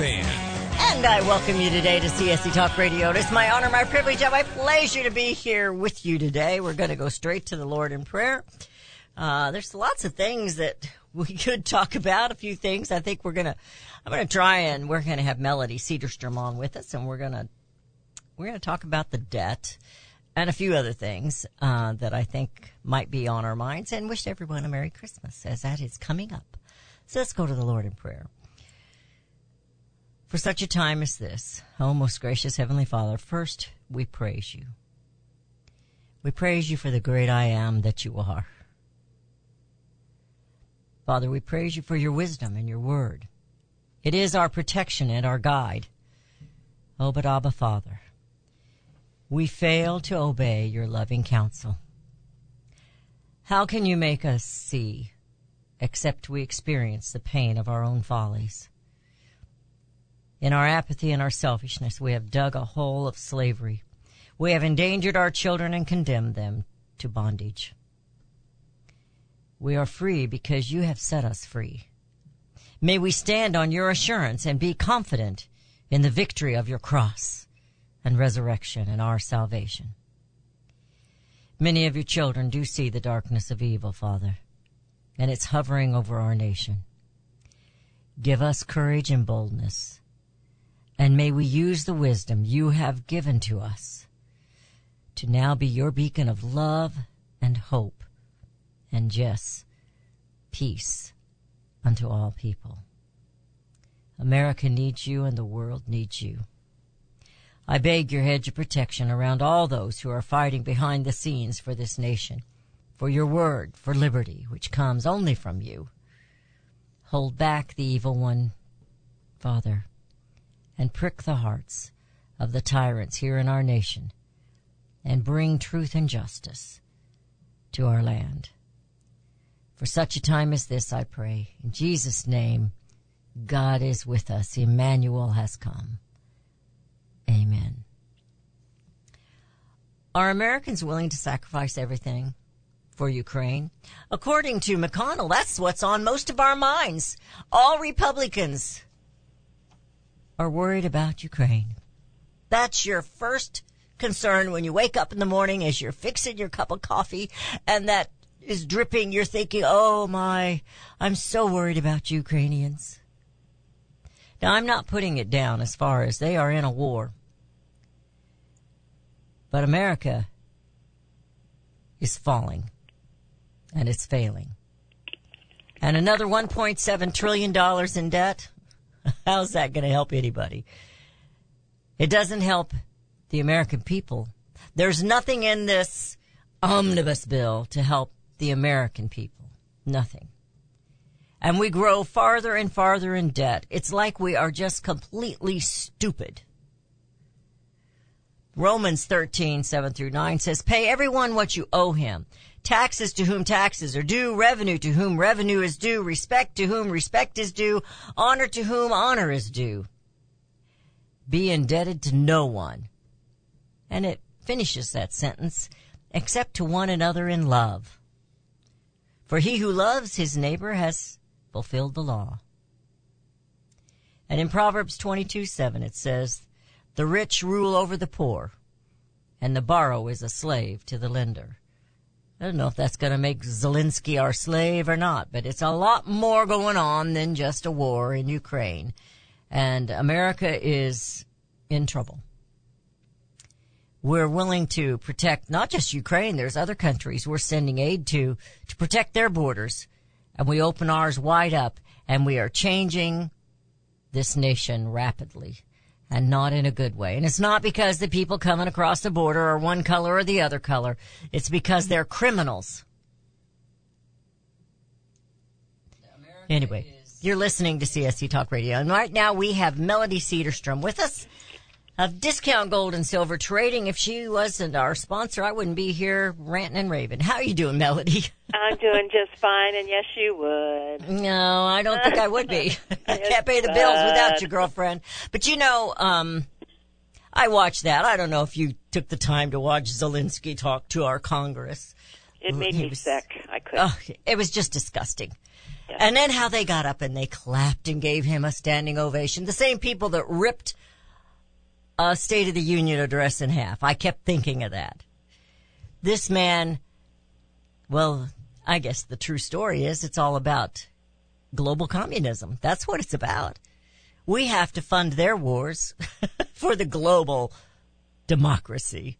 Ann. And I welcome you today to CSC Talk Radio. It's my honor, my privilege, and my pleasure to be here with you today. We're going to go straight to the Lord in prayer. Uh, there's lots of things that we could talk about. A few things. I think we're gonna. I'm gonna try and we're gonna have Melody Cedarstrom on with us, and we're gonna we're gonna talk about the debt and a few other things uh, that I think might be on our minds. And wish everyone a Merry Christmas as that is coming up. So let's go to the Lord in prayer. For such a time as this, O most gracious Heavenly Father, first we praise you. We praise you for the great I am that you are. Father, we praise you for your wisdom and your word. It is our protection and our guide. Oh, but Abba, Father, we fail to obey your loving counsel. How can you make us see except we experience the pain of our own follies? In our apathy and our selfishness, we have dug a hole of slavery. We have endangered our children and condemned them to bondage. We are free because you have set us free. May we stand on your assurance and be confident in the victory of your cross and resurrection and our salvation. Many of your children do see the darkness of evil, Father, and it's hovering over our nation. Give us courage and boldness, and may we use the wisdom you have given to us to now be your beacon of love and hope and yes, peace unto all people. America needs you and the world needs you. I beg your hedge of protection around all those who are fighting behind the scenes for this nation, for your word, for liberty, which comes only from you. Hold back the evil one, Father, and prick the hearts of the tyrants here in our nation, and bring truth and justice to our land. For such a time as this, I pray. In Jesus' name, God is with us. Emmanuel has come. Amen. Are Americans willing to sacrifice everything for Ukraine? According to McConnell, that's what's on most of our minds. All Republicans are worried about Ukraine. That's your first concern when you wake up in the morning as you're fixing your cup of coffee and that is dripping, you're thinking, oh my, I'm so worried about Ukrainians. Now I'm not putting it down as far as they are in a war. But America is falling and it's failing. And another $1.7 trillion in debt? How's that going to help anybody? It doesn't help the American people. There's nothing in this omnibus bill to help the American people. Nothing. And we grow farther and farther in debt. It's like we are just completely stupid. Romans 13, 7 through 9 says, pay everyone what you owe him. Taxes to whom taxes are due, revenue to whom revenue is due, respect to whom respect is due, honor to whom honor is due. Be indebted to no one. And it finishes that sentence, except to one another in love. For he who loves his neighbor has fulfilled the law. And in Proverbs 22, 7 it says, the rich rule over the poor, and the borrower is a slave to the lender. I don't know if that's going to make Zelensky our slave or not, but it's a lot more going on than just a war in Ukraine. And America is in trouble. We're willing to protect not just Ukraine, there's other countries we're sending aid to to protect their borders. And we open ours wide up and we are changing this nation rapidly and not in a good way. And it's not because the people coming across the border are one color or the other color. It's because they're criminals. Anyway, You're listening to CSC Talk Radio, and right now we have Melody Cedarstrom with us of Discount Gold and Silver Trading. If she wasn't our sponsor, I wouldn't be here ranting and raving. How are you doing, Melody? I'm doing just fine, and yes, you would. No, I don't think I would be. I can't pay the bills without you, girlfriend. But you know, um, I watched that. I don't know if you took the time to watch Zelensky talk to our Congress. It made He me was- sick. I couldn't. Oh, it was just disgusting. And then how they got up and they clapped and gave him a standing ovation. The same people that ripped a State of the Union address in half. I kept thinking of that. This man, well, I guess the true story is it's all about global communism. That's what it's about. We have to fund their wars for the global democracy.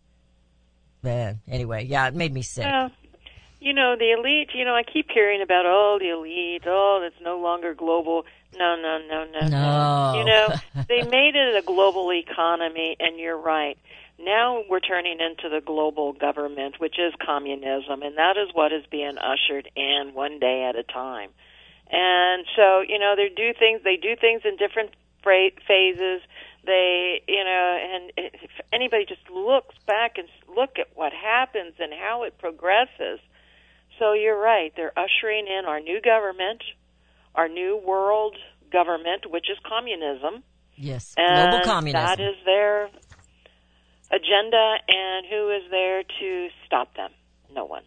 Man, anyway, yeah, it made me sick. You know, the elite, you know, I keep hearing about, oh, the elite, oh, it's no longer global. No, no, no, no. No. You know, they made it a global economy, and you're right. Now we're turning into the global government, which is communism, and that is what is being ushered in one day at a time. And so, you know, they do things. They do things in different phases. They, you know, and if anybody just looks back and look at what happens and how it progresses. So you're right. They're ushering in our new government, our new world government, which is communism. Yes, And global communism. That is their agenda, and who is there to stop them? No one.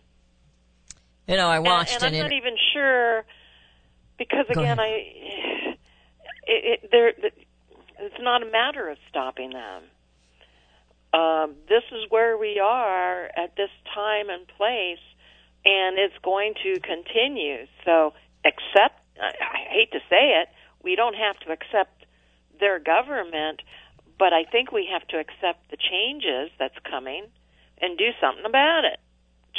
you know, I And- watched and, I'm an not even sure because Go again, ahead. I it, it, there it's not a matter of stopping them. Um, this is where we are at this time and place, and it's going to continue. So, accept. I, hate to say it, we don't have to accept their government, but I think we have to accept the changes that's coming and do something about it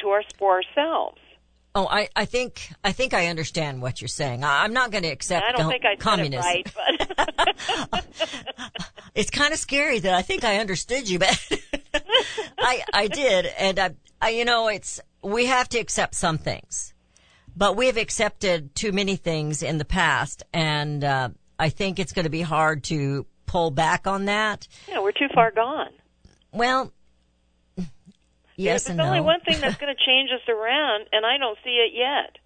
to our for ourselves. Oh, I, I think I think I understand what you're saying. I, I'm not going to accept I don't think I communism. it right, but It's kind of scary that I think I understood you, but I I did, and I, I you know it's we have to accept some things, but we have accepted too many things in the past, and uh, I think it's going to be hard to pull back on that. know, we're too far gone. Well, yes There's and only one thing that's going to change us around, and I don't see it yet.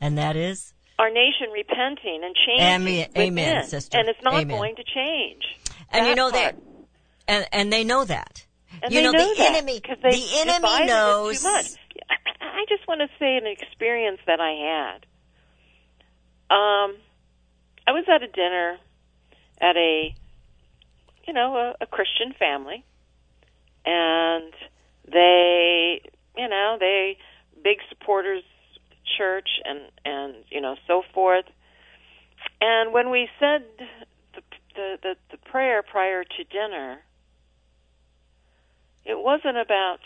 and that is Our nation repenting and changing. Amen- amen, sister. And it's not Amen. going to change. and you know part. that, and and they know that. And you they know, know the that, they the enemy knows too much. I I just want to say an experience that I had. Um, I was at a dinner at a, you know, a, a Christian family, and they, you know, they big supporters church and and you know so forth. And when we said the the the, the prayer prior to dinner, it wasn't about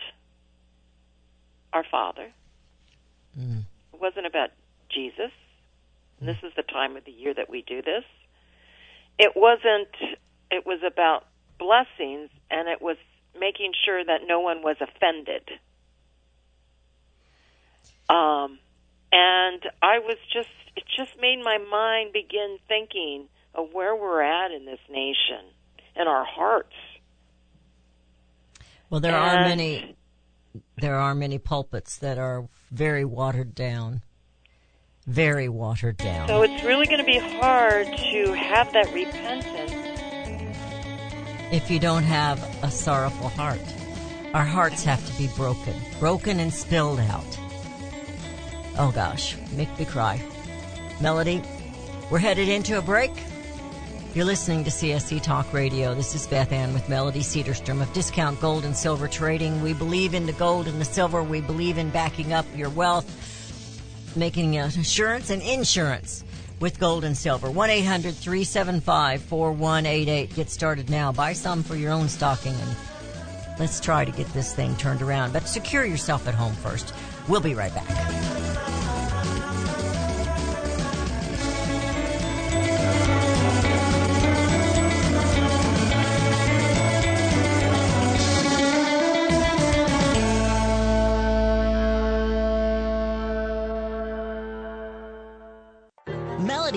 our Father. It wasn't about Jesus. And this is the time of the year that we do this. It wasn't, it was about blessings and it was making sure that no one was offended. Um, and I was just, it just made my mind begin thinking of where we're at in this nation and our hearts. Well, there are many. There are many pulpits that are very watered down. Very watered down. So it's really going to be hard to have that repentance. if you don't have a sorrowful heart, our hearts have to be broken, broken and spilled out. Oh gosh, make me cry. Melody, we're headed into a break. You're listening to CSC Talk Radio. This is Beth Ann with Melody Cedarstrom of Discount Gold and Silver Trading. We believe in the gold and the silver. We believe in backing up your wealth, making assurance and insurance with gold and silver. 1 800 375 4188. Get started now. Buy some for your own stocking and let's try to get this thing turned around. But secure yourself at home first. We'll be right back.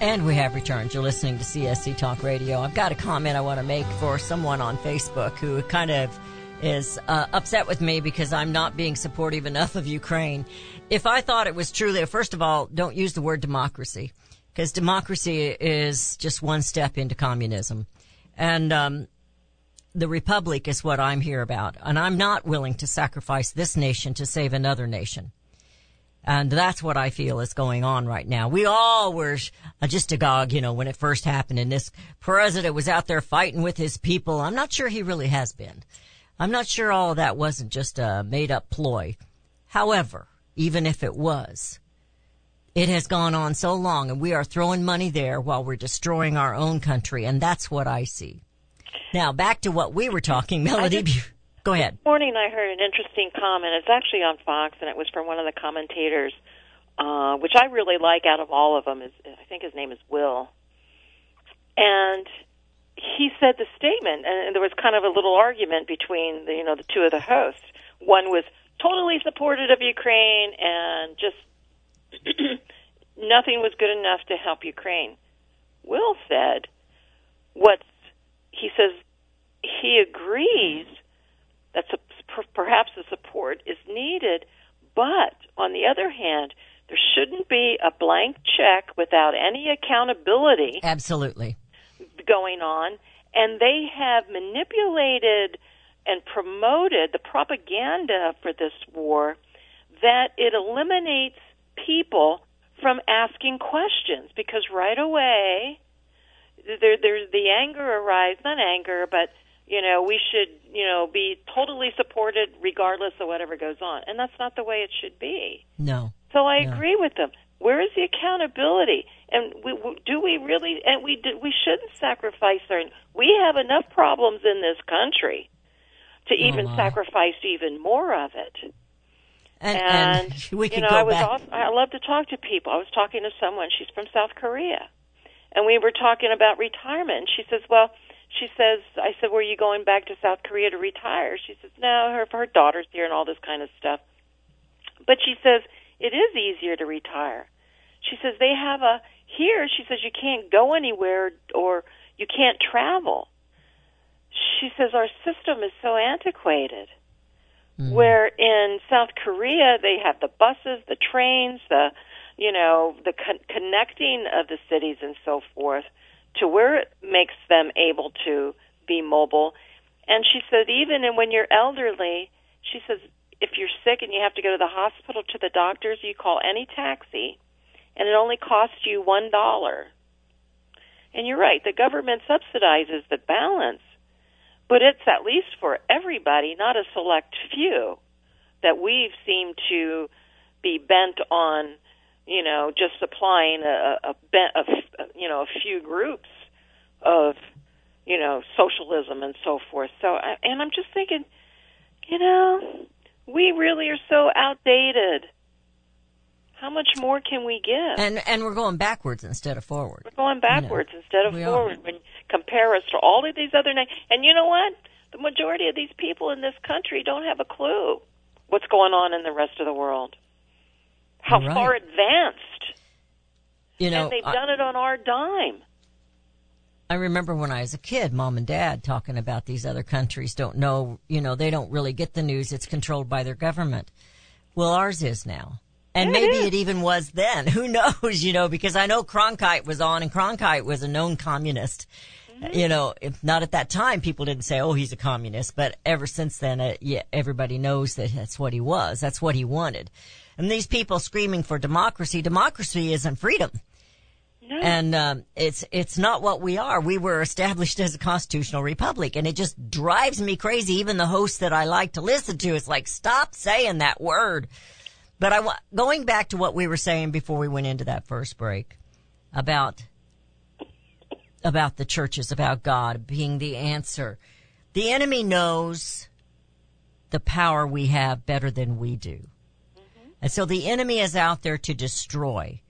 And we have returned. You're listening to CSC Talk Radio. I've got a comment I want to make for someone on Facebook who kind of is uh, upset with me because I'm not being supportive enough of Ukraine. If I thought it was truly, first of all, don't use the word democracy because democracy is just one step into communism. And, um, the republic is what I'm here about. And I'm not willing to sacrifice this nation to save another nation. And that's what I feel is going on right now. We all were uh, just agog, you know, when it first happened and this president was out there fighting with his people. I'm not sure he really has been. I'm not sure all of that wasn't just a made up ploy. However, even if it was, it has gone on so long and we are throwing money there while we're destroying our own country. And that's what I see. Now back to what we were talking, Melody. Go ahead. This morning I heard an interesting comment. It's actually on Fox, and it was from one of the commentators, uh, which I really like out of all of them. Is I think his name is Will, and he said the statement, and there was kind of a little argument between the, you know the two of the hosts. One was totally supportive of Ukraine, and just nothing was good enough to help Ukraine. Will said, "What he says, he agrees." That perhaps the support is needed. But on the other hand, there shouldn't be a blank check without any accountability. Absolutely. Going on. And they have manipulated and promoted the propaganda for this war that it eliminates people from asking questions because right away there, there's the anger arises, not anger, but you know, we should, you know, be totally supported regardless of whatever goes on. And that's not the way it should be. No. So I No. agree with them. Where is the accountability? And we, do we really? And we do, we shouldn't sacrifice our. We have enough problems in this country to oh, even my. sacrifice even more of it. And, And, and we could you know, go I was back. off, I love to talk to people. I was talking to someone. She's from South Korea, and we were talking about retirement. And she says, "Well." She says, I said, were you going back to South Korea to retire? She says, no, her, her daughter's here and all this kind of stuff. But she says, it is easier to retire. She says, they have a, here, she says, you can't go anywhere or you can't travel. She says, our system is so antiquated. Mm-hmm. Where in South Korea, they have the buses, the trains, the, you know, the con- connecting of the cities and so forth to where it makes them able to be mobile. And she said, even when you're elderly, she says, if you're sick and you have to go to the hospital to the doctors, you call any taxi, and it only costs you one dollar. And you're right, the government subsidizes the balance, but it's at least for everybody, not a select few, that we've seemed to be bent on, you know, just supplying a, a, a f- you know a few groups of, you know, socialism and so forth. So, I- and I'm just thinking, you know, we really are so outdated. How much more can we give? and and we're going backwards instead of forward. We're going backwards instead of we are. forward when you compare us to all of these other nations. And you know what? The majority of these people in this country don't have a clue what's going on in the rest of the world. How You're far advanced. You know, and they've I- done it on our dime. I remember when I was a kid, mom and dad talking about these other countries don't know, you know, they don't really get the news. It's controlled by their government. Well, ours is now. And Yeah, maybe is. it even was then. Who knows, you know, because I know Cronkite was on and Cronkite was a known communist. Mm-hmm. You know, if not at that time, people didn't say, oh, he's a communist. But ever since then, uh, yeah, everybody knows that that's what he was. That's what he wanted. And these people screaming for democracy, democracy isn't freedom. No. And um, it's it's not what we are. We were established as a constitutional republic, and it just drives me crazy. Even the hosts that I like to listen to is like, stop saying that word. But I going back to what we were saying before we went into that first break about about the churches, about God being the answer. The enemy knows the power we have better than we do. And so the enemy is out there to destroy.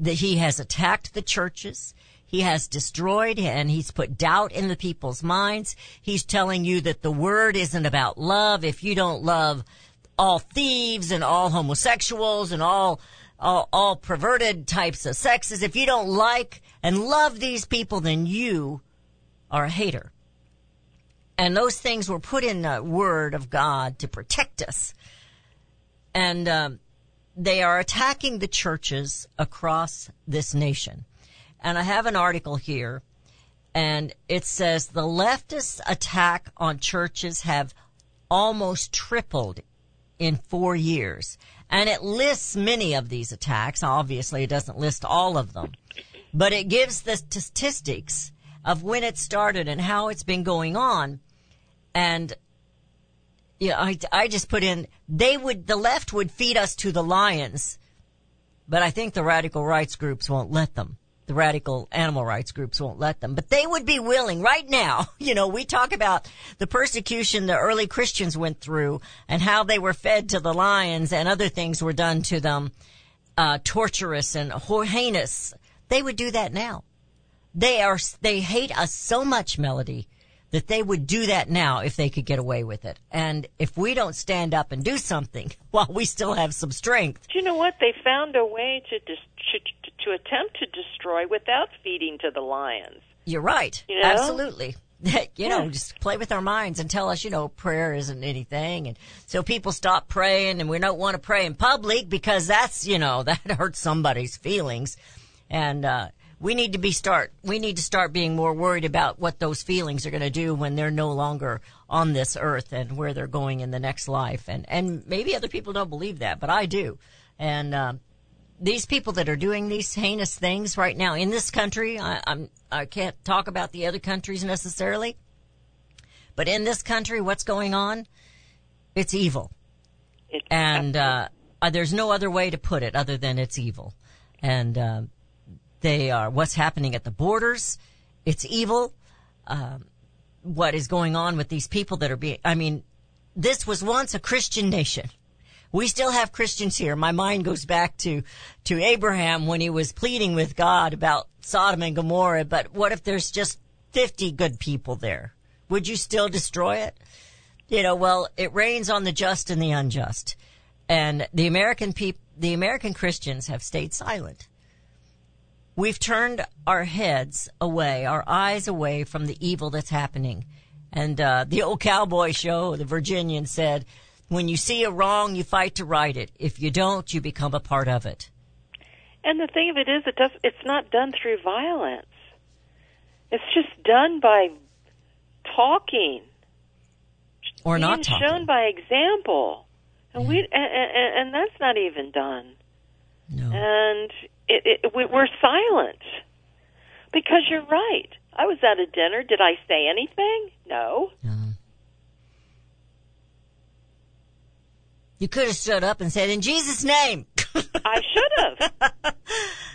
That he has attacked the churches. He has destroyed and he's put doubt in the people's minds. He's telling you that the word isn't about love. If you don't love all thieves and all homosexuals and all, all, all perverted types of sexes, if you don't like and love these people, then you are a hater. And those things were put in the word of God to protect us and um, they are attacking the churches across this nation. And I have an article here, and it says the leftist attack on churches have almost tripled in four years. And it lists many of these attacks. Obviously, it doesn't list all of them, but it gives the statistics of when it started and how it's been going on. And yeah, I, I just put in, they would, the left would feed us to the lions, but I think the radical rights groups won't let them. The radical animal rights groups won't let them, but they would be willing right now. You know, we talk about the persecution the early Christians went through and how they were fed to the lions and other things were done to them, uh, torturous and heinous. They would do that now. They are, they hate us so much, Melody, that they would do that now if they could get away with it. And if we don't stand up and do something while we still have some strength, Do you know what? They found a way to dis- to, to attempt to destroy without feeding to the lions. you're right. You know? Absolutely. you know, Yeah. just play with our minds and tell us, you know, prayer isn't anything. And so people stop praying and we don't want to pray in public because that's, you know, that hurts somebody's feelings. And, uh, we need to be start, we need to start being more worried about what those feelings are going to do when they're no longer on this earth and where they're going in the next life. And, and maybe other people don't believe that, but I do. And, um, these people that are doing these heinous things right now in this country, I, I'm, I can't talk about the other countries necessarily, But in this country, what's going on? It's evil. It, and uh, uh, there's no other way to put it other than it's evil. And uh, they are what's happening at the borders. It's evil. Um, what is going on with these people that are being? I mean, this was once a Christian nation. We still have Christians here. My mind goes back to to Abraham when he was pleading with God about Sodom and Gomorrah. But what if there's just 50 good people there? Would you still destroy it? You know, well, it rains on the just and the unjust. And the American peop- the American Christians have stayed silent. We've turned our heads away, our eyes away from the evil that's happening. And uh, the old cowboy show, the Virginian said, when you see a wrong, you fight to right it. If you don't, you become a part of it. And the thing of it is, it does. It's not done through violence. It's just done by talking, Or being not talking. shown by example, and we and, and, and that's not even done. no. And it, it, we, we're silent because you're right. I was at a dinner. Did I say anything? No. no. You could have stood up and said, in Jesus' name. I should have.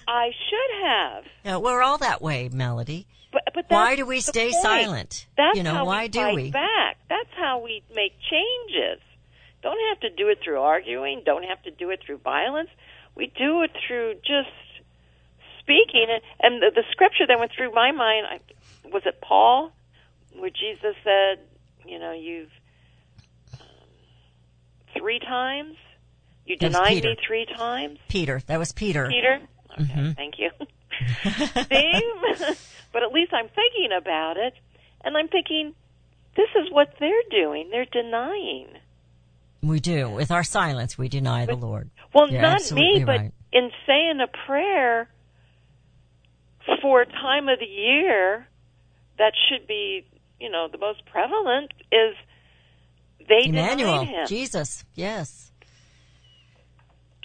I should have. Yeah, we're all that way, Melody. But, but Why do we stay point. silent? That's you know, how why we do fight we? back. That's how we make changes. Don't have to do it through arguing. Don't have to do it through violence. We do it through just speaking. And, and the, the scripture that went through my mind I, was it Paul, where Jesus said, "You know, you've um, three times you That denied me three times." Peter. That was Peter. Peter. Okay, Mhm. thank you. See, but at least I'm thinking about it, and I'm thinking, this is what they're doing. They're denying. We do. With our silence, we deny the Lord. Well, You're not me, but right. in saying a prayer for a time of the year that should be, you know, the most prevalent is they Emmanuel, denied him. Jesus, yes.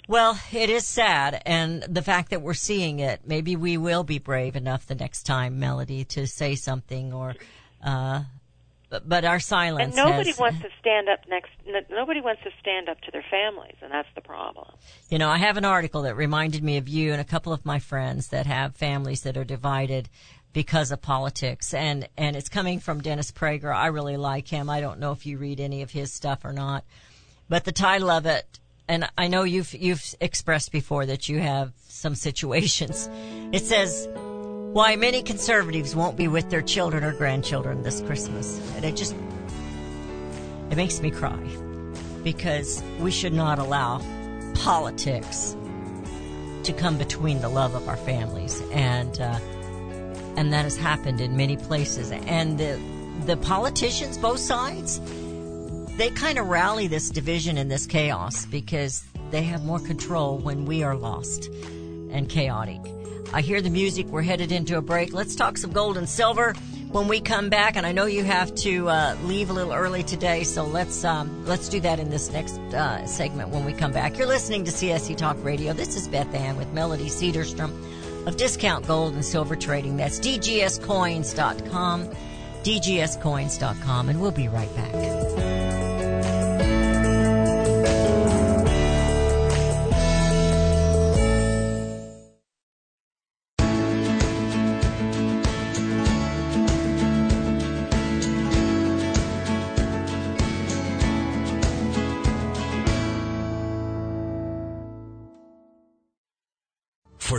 Well, it is sad, and the fact that we're seeing it, maybe we will be brave enough the next time, Melody, to say something, or, uh, but, our silence. and nobody has, wants to stand up next. Nobody wants to stand up to their families, and that's the problem. You know, I have an article that reminded me of you and a couple of my friends that have families that are divided because of politics, and and it's coming from Dennis Prager. I really like him. I don't know if you read any of his stuff or not, but the title of it, and I know you've you've expressed before that you have some situations. It says. Why many conservatives won't be with their children or grandchildren this Christmas. And it just, it makes me cry. Because we should not allow politics to come between the love of our families. And uh, and that has happened in many places. And the the politicians both sides they kind of rally this division and this chaos because they have more control when we are lost and chaotic i hear the music. We're headed into a break. Let's talk some gold and silver when we come back. And i know you have to uh, leave a little early today. So let's um, let's do that in this next uh, segment when we come back. You're listening to csc talk radio. This is beth ann with melody cedarstrom of discount gold and silver trading. That's dgscoins.com dgscoins.com and we'll be right back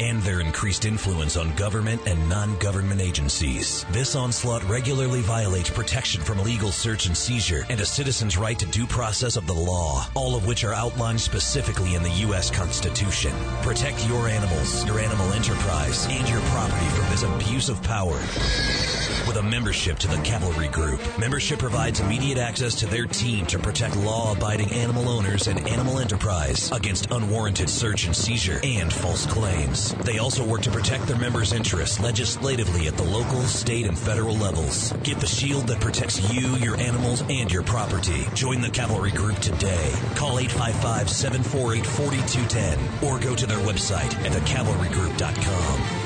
and their increased influence on government and non-government agencies. This onslaught regularly violates protection from legal search and seizure and a citizen's right to due process of the law, all of which are outlined specifically in the U.S. Constitution. Protect your animals, your animal enterprise, and your property from this abuse of power with a membership to the Cavalry Group. Membership provides immediate access to their team to protect law abiding animal owners and animal enterprise against unwarranted search and seizure and false claims. They also work to protect their members' interests legislatively at the local, state, and federal levels. Get the shield that protects you, your animals, and your property. Join the Cavalry Group today. Call 855 748 4210 or go to their website at thecavalrygroup.com.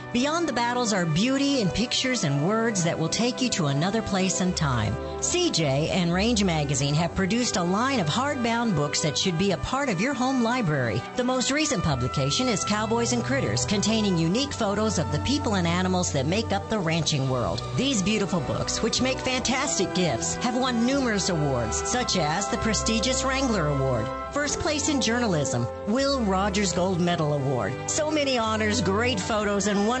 Beyond the battles are beauty and pictures and words that will take you to another place and time. CJ and Range Magazine have produced a line of hardbound books that should be a part of your home library. The most recent publication is Cowboys and Critters, containing unique photos of the people and animals that make up the ranching world. These beautiful books, which make fantastic gifts, have won numerous awards, such as the prestigious Wrangler Award, First Place in Journalism, Will Rogers Gold Medal Award. So many honors, great photos, and wonderful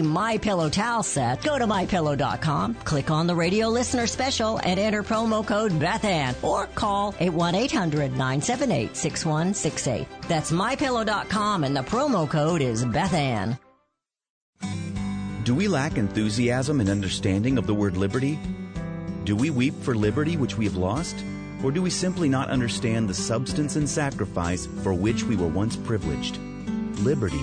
My Pillow towel set, go to mypillow.com, click on the radio listener special and enter promo code BethAnn or call 818-978-6168. That's mypillow.com and the promo code is BethAnn. Do we lack enthusiasm and understanding of the word liberty? Do we weep for liberty which we have lost? Or do we simply not understand the substance and sacrifice for which we were once privileged? Liberty.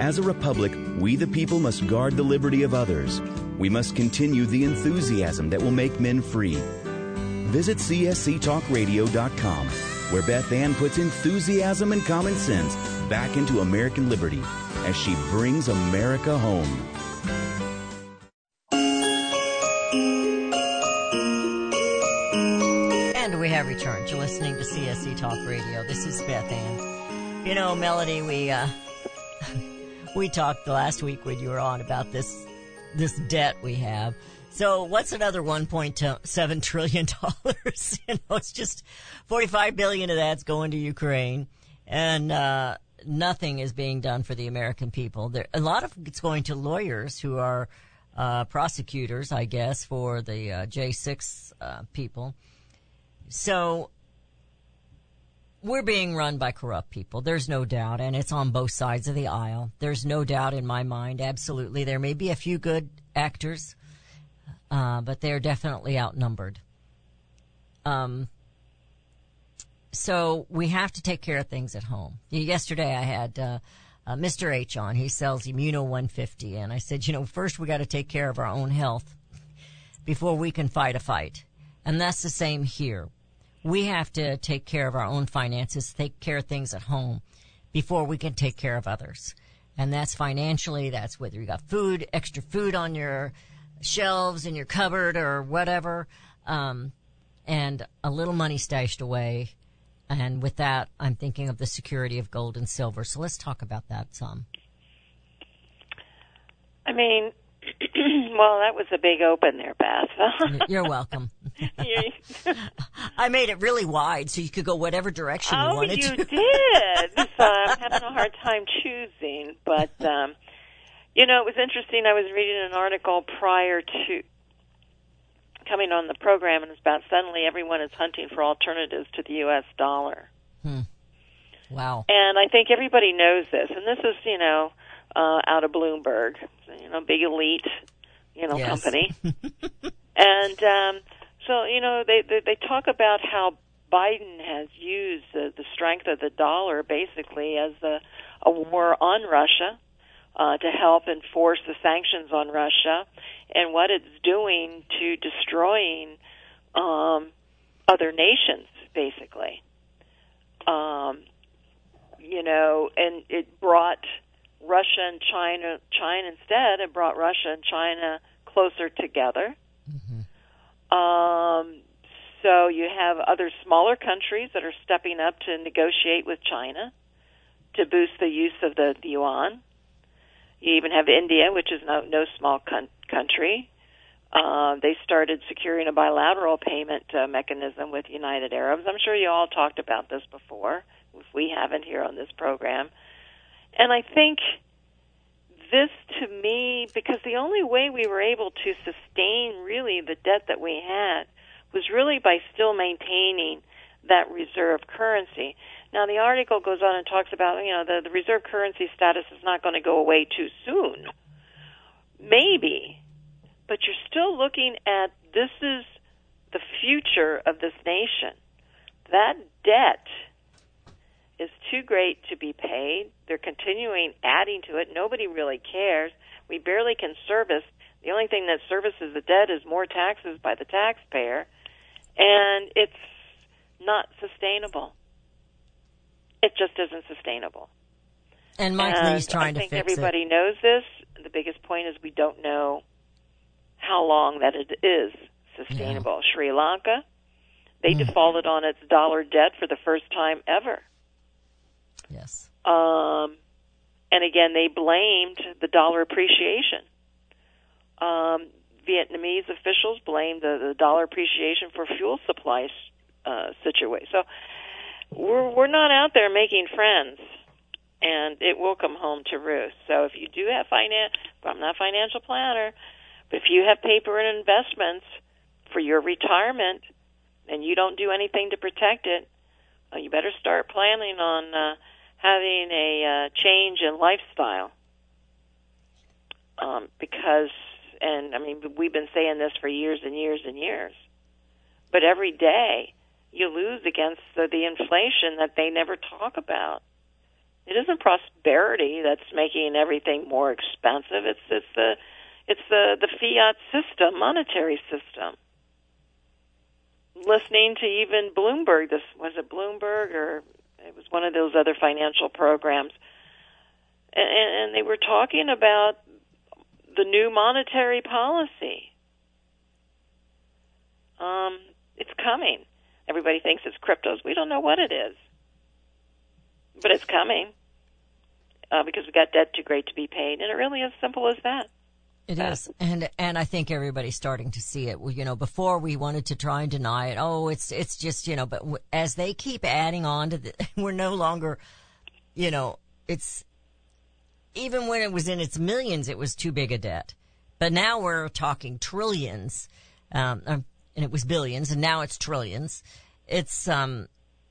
As a republic, we the people must guard the liberty of others. We must continue the enthusiasm that will make men free. Visit csctalkradio.com, where Beth Ann puts enthusiasm and common sense back into American liberty as she brings America home. And we have returned. You're listening to CSC Talk Radio. This is Beth Ann. You know, Melody, we uh, we talked last week when you were on about this this debt we have. So what's another 1.7 trillion dollars? you know, it's just 45 billion of that's going to Ukraine, and uh, nothing is being done for the American people. There, a lot of it's going to lawyers who are uh, prosecutors, I guess, for the uh, J6 uh, people. So we're being run by corrupt people. There's no doubt, and it's on both sides of the aisle. There's no doubt in my mind. Absolutely, there may be a few good actors, uh, but they're definitely outnumbered. Um, so we have to take care of things at home. Yesterday, I had uh, uh, Mr. H on. He sells Immuno 150, and I said, you know, first we got to take care of our own health before we can fight a fight, and that's the same here we have to take care of our own finances, take care of things at home before we can take care of others. And that's financially, that's whether you got food, extra food on your shelves in your cupboard or whatever, um, and a little money stashed away. And with that, I'm thinking of the security of gold and silver. So let's talk about that some. I mean, well, that was a big open there, Beth. You're welcome. You- I made it really wide so you could go whatever direction you oh, wanted you to. did. So I'm having a hard time choosing, but um, you know, it was interesting. I was reading an article prior to coming on the program, and it's about suddenly everyone is hunting for alternatives to the U.S. dollar. Wow. And I think everybody knows this. And this is, you know, uh, out of Bloomberg, you know, big elite, you know, Yes. company. and um, so, you know, they, they they talk about how Biden has used the, the strength of the dollar basically as a, a war on Russia uh, to help enforce the sanctions on Russia, and what it's doing to destroying um, other nations, basically. Um, you know, and it brought Russia and China, China instead, it brought Russia and China closer together. Um, so you have other smaller countries that are stepping up to negotiate with China to boost the use of the, the yuan. You even have India, which is no, no small con- country. Uh, they started securing a bilateral payment uh, mechanism with United Arabs. I'm sure you all talked about this before, if we haven't here on this program. And I think this to me, because the only way we were able to sustain really the debt that we had was really by still maintaining that reserve currency. Now, the article goes on and talks about, you know, the, the reserve currency status is not going to go away too soon. Maybe. But you're still looking at this is the future of this nation. That debt is too great to be paid. They're continuing adding to it. Nobody really cares. We barely can service. The only thing that services the debt is more taxes by the taxpayer, and it's not sustainable. It just isn't sustainable. And Mike And Lee's trying I think everybody knows this. The biggest point is we don't know how long that it is sustainable. Sri Lanka, they Mm. defaulted on its dollar debt for the first time ever. Yes. Um, and again, they blamed the dollar appreciation. Um, Vietnamese officials blamed the, the dollar appreciation for fuel supplies uh, situation. So we're we're not out there making friends, and it will come home to roost. So if you do have finance, I'm not a financial planner, but if you have paper and investments for your retirement, and you don't do anything to protect it, uh, you better start planning on uh, having a uh, change in lifestyle. Um, because, and I mean, we've been saying this for years and years and years, but every day you lose against the, the inflation that they never talk about. It isn't prosperity that's making everything more expensive. It's it's the it's the the fiat system, monetary system. Listening to even Bloomberg, this was it Bloomberg or it was one of those other financial programs, and, and they were talking about the new monetary policy. Um, it's coming. Everybody thinks it's cryptos. We don't know what it is, but it's coming uh, because we got debt too great to be paid, and it really is simple as that. It is, and and I think everybody's starting to see it. You know, before we wanted to try and deny it. Oh, it's it's just you know, but as they keep adding on to the, we're no longer, you know, it's even when it was in its millions, it was too big a debt. But now we're talking trillions, um, and it was billions, and now it's trillions. It's um,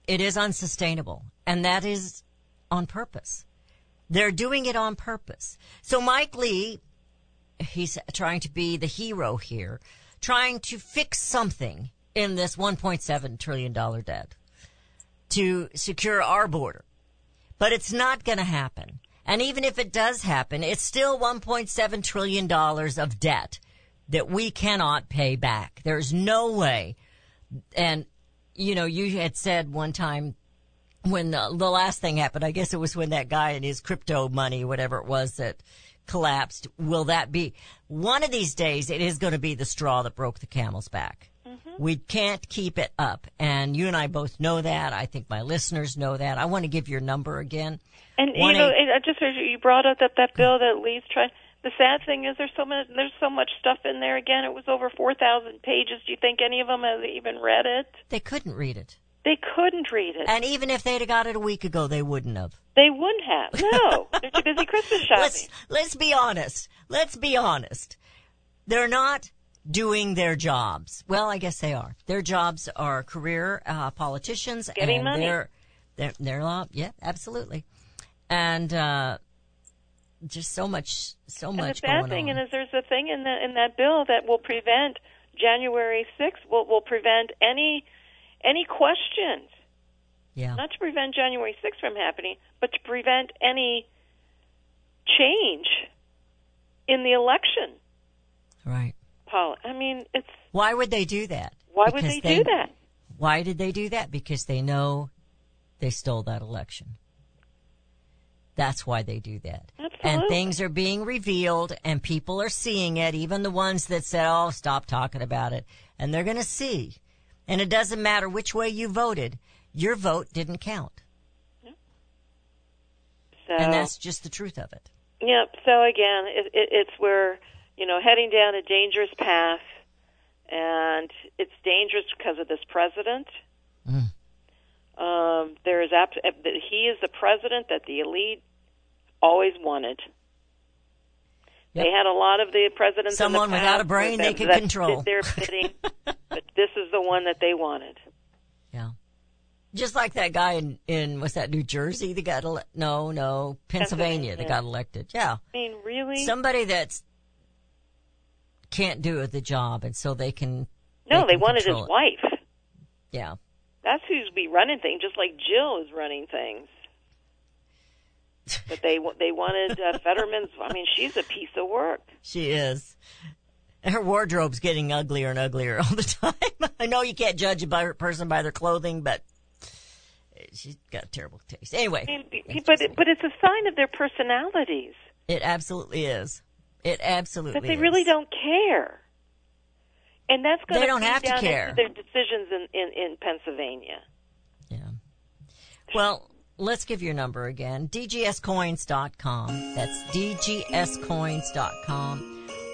it is unsustainable, and that is on purpose. They're doing it on purpose. So Mike Lee he's trying to be the hero here, trying to fix something in this 1.7 trillion dollar debt to secure our border. But it's not going to happen. And even if it does happen, it's still 1.7 trillion dollars of debt that we cannot pay back. There's no way. And you know, you had said one time when the, the last thing happened, I guess it was when that guy and his crypto money, whatever it was that collapsed. Will that be one of these days? It is going to be the straw that broke the camel's back. Mm-hmm. We can't keep it up. And you and I both know that. I think my listeners know that. I want to give your number again. And One you know, eight- I just heard you brought up that that bill that Lee's trying. the sad thing is there's so much there's so much stuff in there. Again, it was over four thousand pages. Do you think any of them have even read it? They couldn't read it. They couldn't read it. And even if they'd have got it a week ago, they wouldn't have. They wouldn't have. No, they're too busy Christmas shopping. Let's let's be honest. Let's be honest. They're not doing their jobs. Well, I guess they are. Their jobs are career uh, politicians, Getting and money. they're they're they're law. Yeah, absolutely. And uh, just so much, so And much the bad thing on. is there's a thing in the in that bill that will prevent January 6th will will prevent any any questions. yeah, Not to prevent January 6th from happening, but to prevent any change in the election. right. Paul, I mean, it's Why would they do that? why would Because they, do that? Why did they do that? Because they know they stole that election. That's why they do that. Absolutely. And things are being revealed and people are seeing it, even the ones that said, oh, stop talking about it. And they're going to see. And it doesn't matter which way you voted. Your vote didn't count. So And that's just the truth of it. Yep. So again, it, it, it's we're you know heading down a dangerous path, and it's dangerous because of this president. Um, there is abs- he is the president that the elite always wanted. Yep. They had a lot of the presidents. in the Someone without a brain they could control. their bidding, but this is the one that they wanted. Yeah. Just like that guy in, in what's that, New Jersey that got ele- no, no, Pennsylvania that got elected. Yeah. I mean, really? somebody that's can't do the job, and so they can. no, they can wanted his it. wife. Yeah, That's who's be running things, just like Jill is running things. But they they wanted uh, Fetterman's. I mean, she's a piece of work. she is. Her wardrobe's getting uglier and uglier all the time. I know you can't judge a person by their clothing, but she's got terrible taste. Anyway, I mean, but it, but it's a sign of their personalities it absolutely is. It absolutely. But they is. really don't care, and that's going They don't have to care. their decisions in, in in Pennsylvania. Yeah. Well, let's give your number again. DGScoins.com. That's DGScoins.com.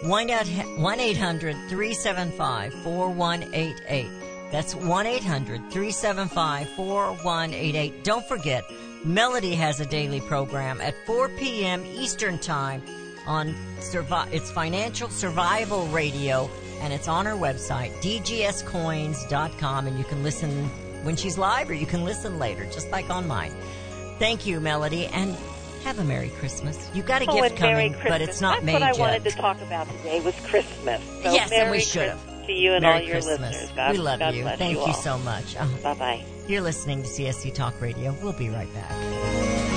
1-800-375-4188. That's 1-800-375-4188. Don't forget, Melody has a daily program at 4 p.m. Eastern Time on Survi- it's Financial Survival Radio, and it's on her website, dgscoins.com, and you can listen when she's live or you can listen later, just like on mine. Thank you, Melody, and have a Merry Christmas. You've got a oh, gift coming, but it's not That's made what I yet. wanted to talk about today was Christmas. So yes, Merry and we should have. Christmas to you and Merry all your Christmas. listeners. God, we love God you. Thank you, you so much. Uh, Bye bye. you're listening to CSC Talk Radio. We'll be right back.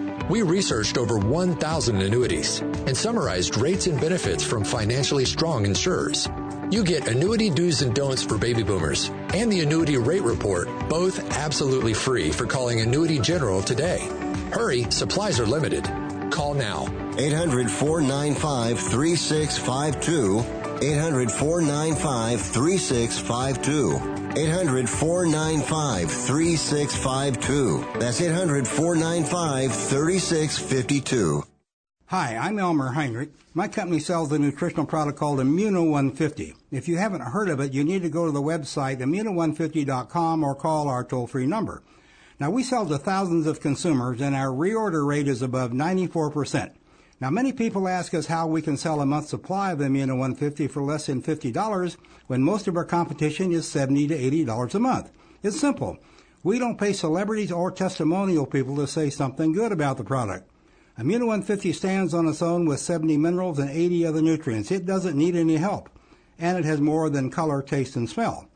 We researched over 1,000 annuities and summarized rates and benefits from financially strong insurers. You get Annuity Do's and Don'ts for Baby Boomers and the Annuity Rate Report, both absolutely free for calling Annuity General today. Hurry, supplies are limited. Call now. 800 495 3652. 800 495 3652. 800 495 3652. That's 800 495 3652. Hi, I'm Elmer Heinrich. My company sells a nutritional product called Immuno 150. If you haven't heard of it, you need to go to the website immuno150.com or call our toll-free number. Now, we sell to thousands of consumers and our reorder rate is above 94%. Now, many people ask us how we can sell a month's supply of Immuno 150 for less than $50 when most of our competition is $70 to $80 a month. It's simple. We don't pay celebrities or testimonial people to say something good about the product. Immuno 150 stands on its own with 70 minerals and 80 other nutrients. It doesn't need any help. And it has more than color, taste, and smell.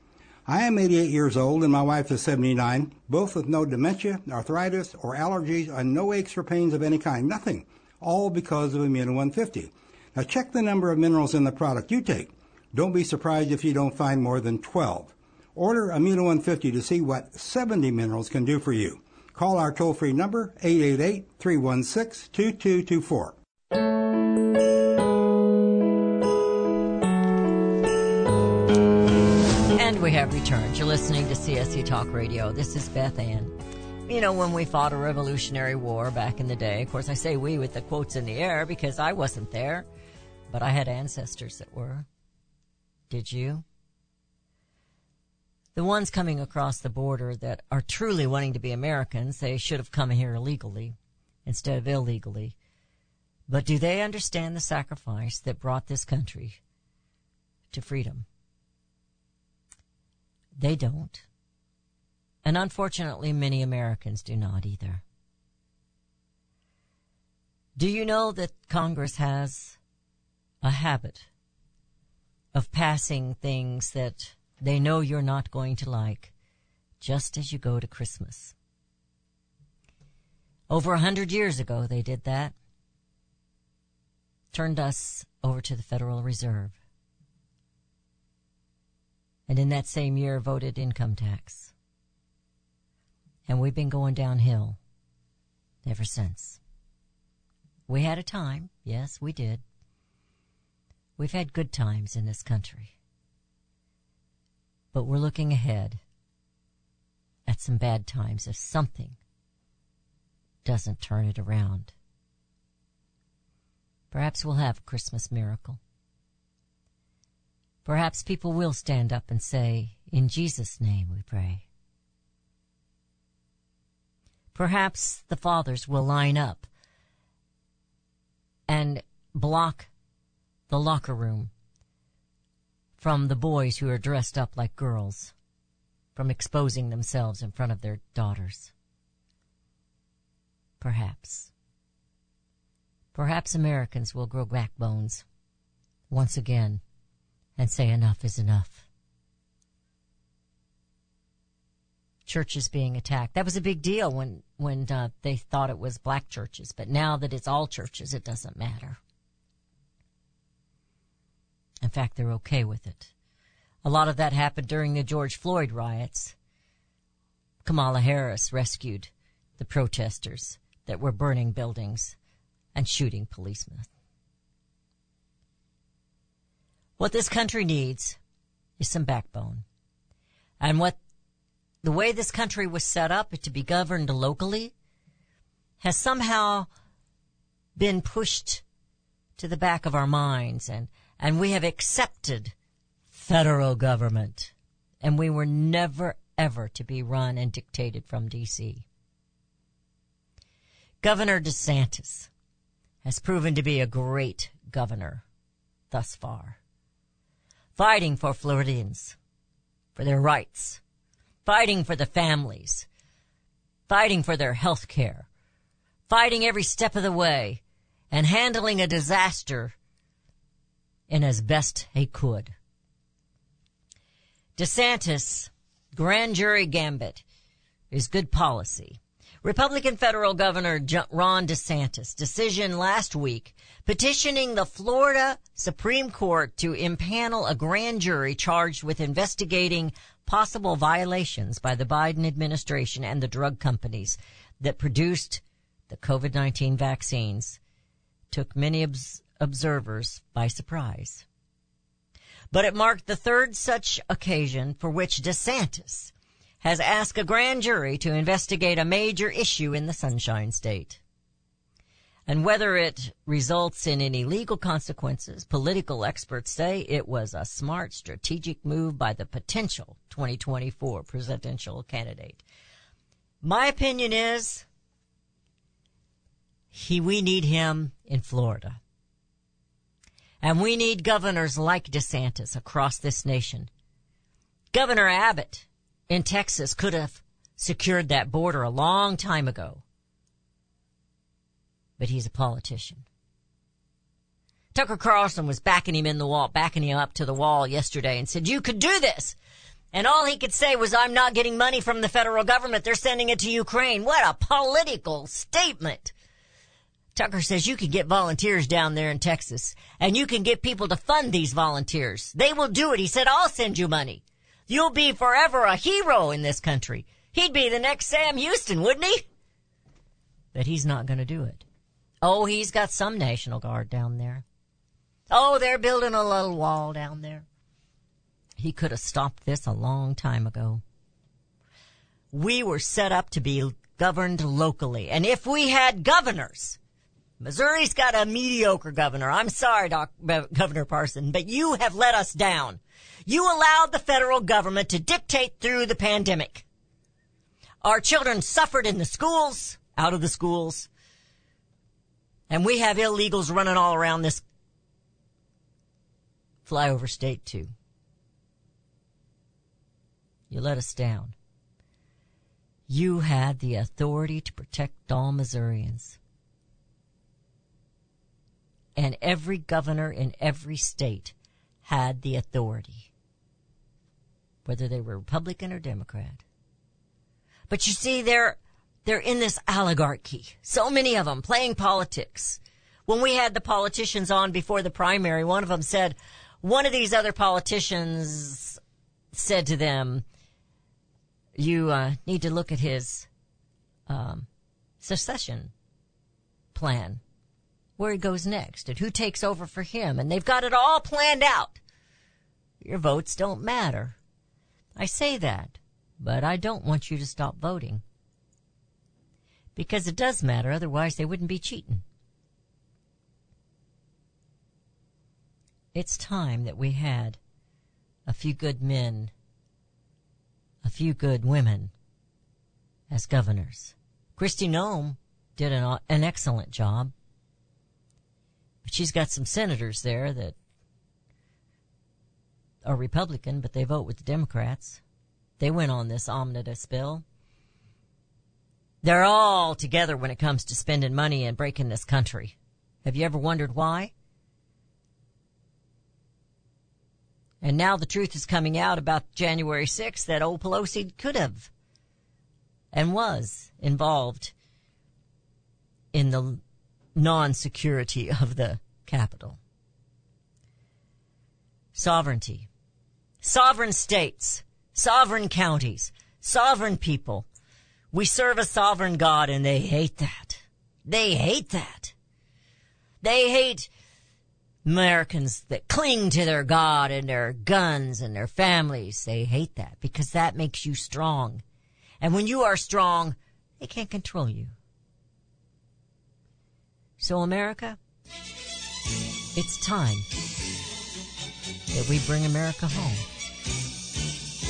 I am 88 years old and my wife is 79, both with no dementia, arthritis, or allergies, and no aches or pains of any kind. Nothing. All because of Immuno 150. Now check the number of minerals in the product you take. Don't be surprised if you don't find more than 12. Order Immuno 150 to see what 70 minerals can do for you. Call our toll free number 888 316 2224. And we have returned. You're listening to CSC Talk Radio. This is Beth Ann. You know, when we fought a Revolutionary War back in the day, of course, I say we with the quotes in the air because I wasn't there, but I had ancestors that were. Did you? The ones coming across the border that are truly wanting to be Americans, they should have come here illegally instead of illegally. But do they understand the sacrifice that brought this country to freedom? They don't. And unfortunately, many Americans do not either. Do you know that Congress has a habit of passing things that they know you're not going to like just as you go to Christmas? Over a hundred years ago, they did that. Turned us over to the Federal Reserve and in that same year voted income tax. And we've been going downhill ever since. We had a time, yes, we did. We've had good times in this country. But we're looking ahead at some bad times if something doesn't turn it around. Perhaps we'll have a Christmas miracle. Perhaps people will stand up and say, In Jesus' name we pray. Perhaps the fathers will line up and block the locker room from the boys who are dressed up like girls from exposing themselves in front of their daughters. Perhaps. Perhaps Americans will grow backbones once again and say enough is enough. churches being attacked. That was a big deal when when uh, they thought it was black churches, but now that it's all churches, it doesn't matter. In fact, they're okay with it. A lot of that happened during the George Floyd riots. Kamala Harris rescued the protesters that were burning buildings and shooting policemen. What this country needs is some backbone. And what the way this country was set up to be governed locally has somehow been pushed to the back of our minds and, and we have accepted federal government and we were never ever to be run and dictated from DC. Governor DeSantis has proven to be a great governor thus far. Fighting for Floridians, for their rights, fighting for the families, fighting for their health care, fighting every step of the way, and handling a disaster in as best he could. DeSantis grand jury gambit is good policy. Republican Florida governor Ron DeSantis decision last week petitioning the Florida Supreme Court to impanel a grand jury charged with investigating possible violations by the Biden administration and the drug companies that produced the COVID-19 vaccines took many obs- observers by surprise. But it marked the third such occasion for which DeSantis has asked a grand jury to investigate a major issue in the Sunshine State. And whether it results in any legal consequences, political experts say it was a smart strategic move by the potential 2024 presidential candidate. My opinion is he, we need him in Florida. And we need governors like DeSantis across this nation. Governor Abbott in Texas could have secured that border a long time ago. But he's a politician. Tucker Carlson was backing him in the wall, backing him up to the wall yesterday and said, you could do this. And all he could say was, I'm not getting money from the federal government. They're sending it to Ukraine. What a political statement. Tucker says you can get volunteers down there in Texas and you can get people to fund these volunteers. They will do it. He said, I'll send you money. You'll be forever a hero in this country. He'd be the next Sam Houston, wouldn't he? But he's not going to do it. Oh, he's got some National Guard down there. Oh, they're building a little wall down there. He could have stopped this a long time ago. We were set up to be governed locally. And if we had governors, Missouri's got a mediocre governor. I'm sorry, Doc, uh, Governor Parson, but you have let us down. You allowed the federal government to dictate through the pandemic. Our children suffered in the schools, out of the schools, and we have illegals running all around this flyover state too. You let us down. You had the authority to protect all Missourians. And every governor in every state had the authority, whether they were Republican or Democrat. But you see, they're, they're in this oligarchy. So many of them playing politics. When we had the politicians on before the primary, one of them said, one of these other politicians said to them, you uh, need to look at his um, secession plan, where he goes next, and who takes over for him, and they've got it all planned out. Your votes don't matter. I say that, but I don't want you to stop voting. Because it does matter, otherwise they wouldn't be cheating. It's time that we had a few good men a few good women as governors. Kristi Noem did an, an excellent job, but she's got some senators there that are Republican, but they vote with the Democrats. They went on this omnibus bill. They're all together when it comes to spending money and breaking this country. Have you ever wondered why? And now the truth is coming out about January 6th that old Pelosi could have and was involved in the non-security of the Capitol. Sovereignty. Sovereign states. Sovereign counties. Sovereign people. We serve a sovereign God and they hate that. They hate that. They hate Americans that cling to their God and their guns and their families, they hate that because that makes you strong. And when you are strong, they can't control you. So America, it's time that we bring America home.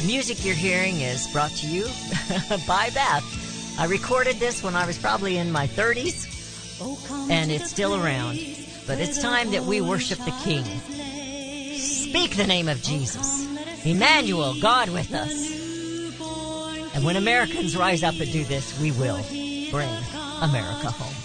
Music you're hearing is brought to you by Beth. I recorded this when I was probably in my 30s, and it's still around. But it's time that we worship the King. Speak the name of Jesus. Emmanuel, God with us. And when Americans rise up and do this, we will bring America home.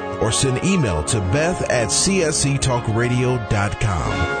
Or send email to beth at csctalkradio.com.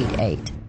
1-800-375-4188.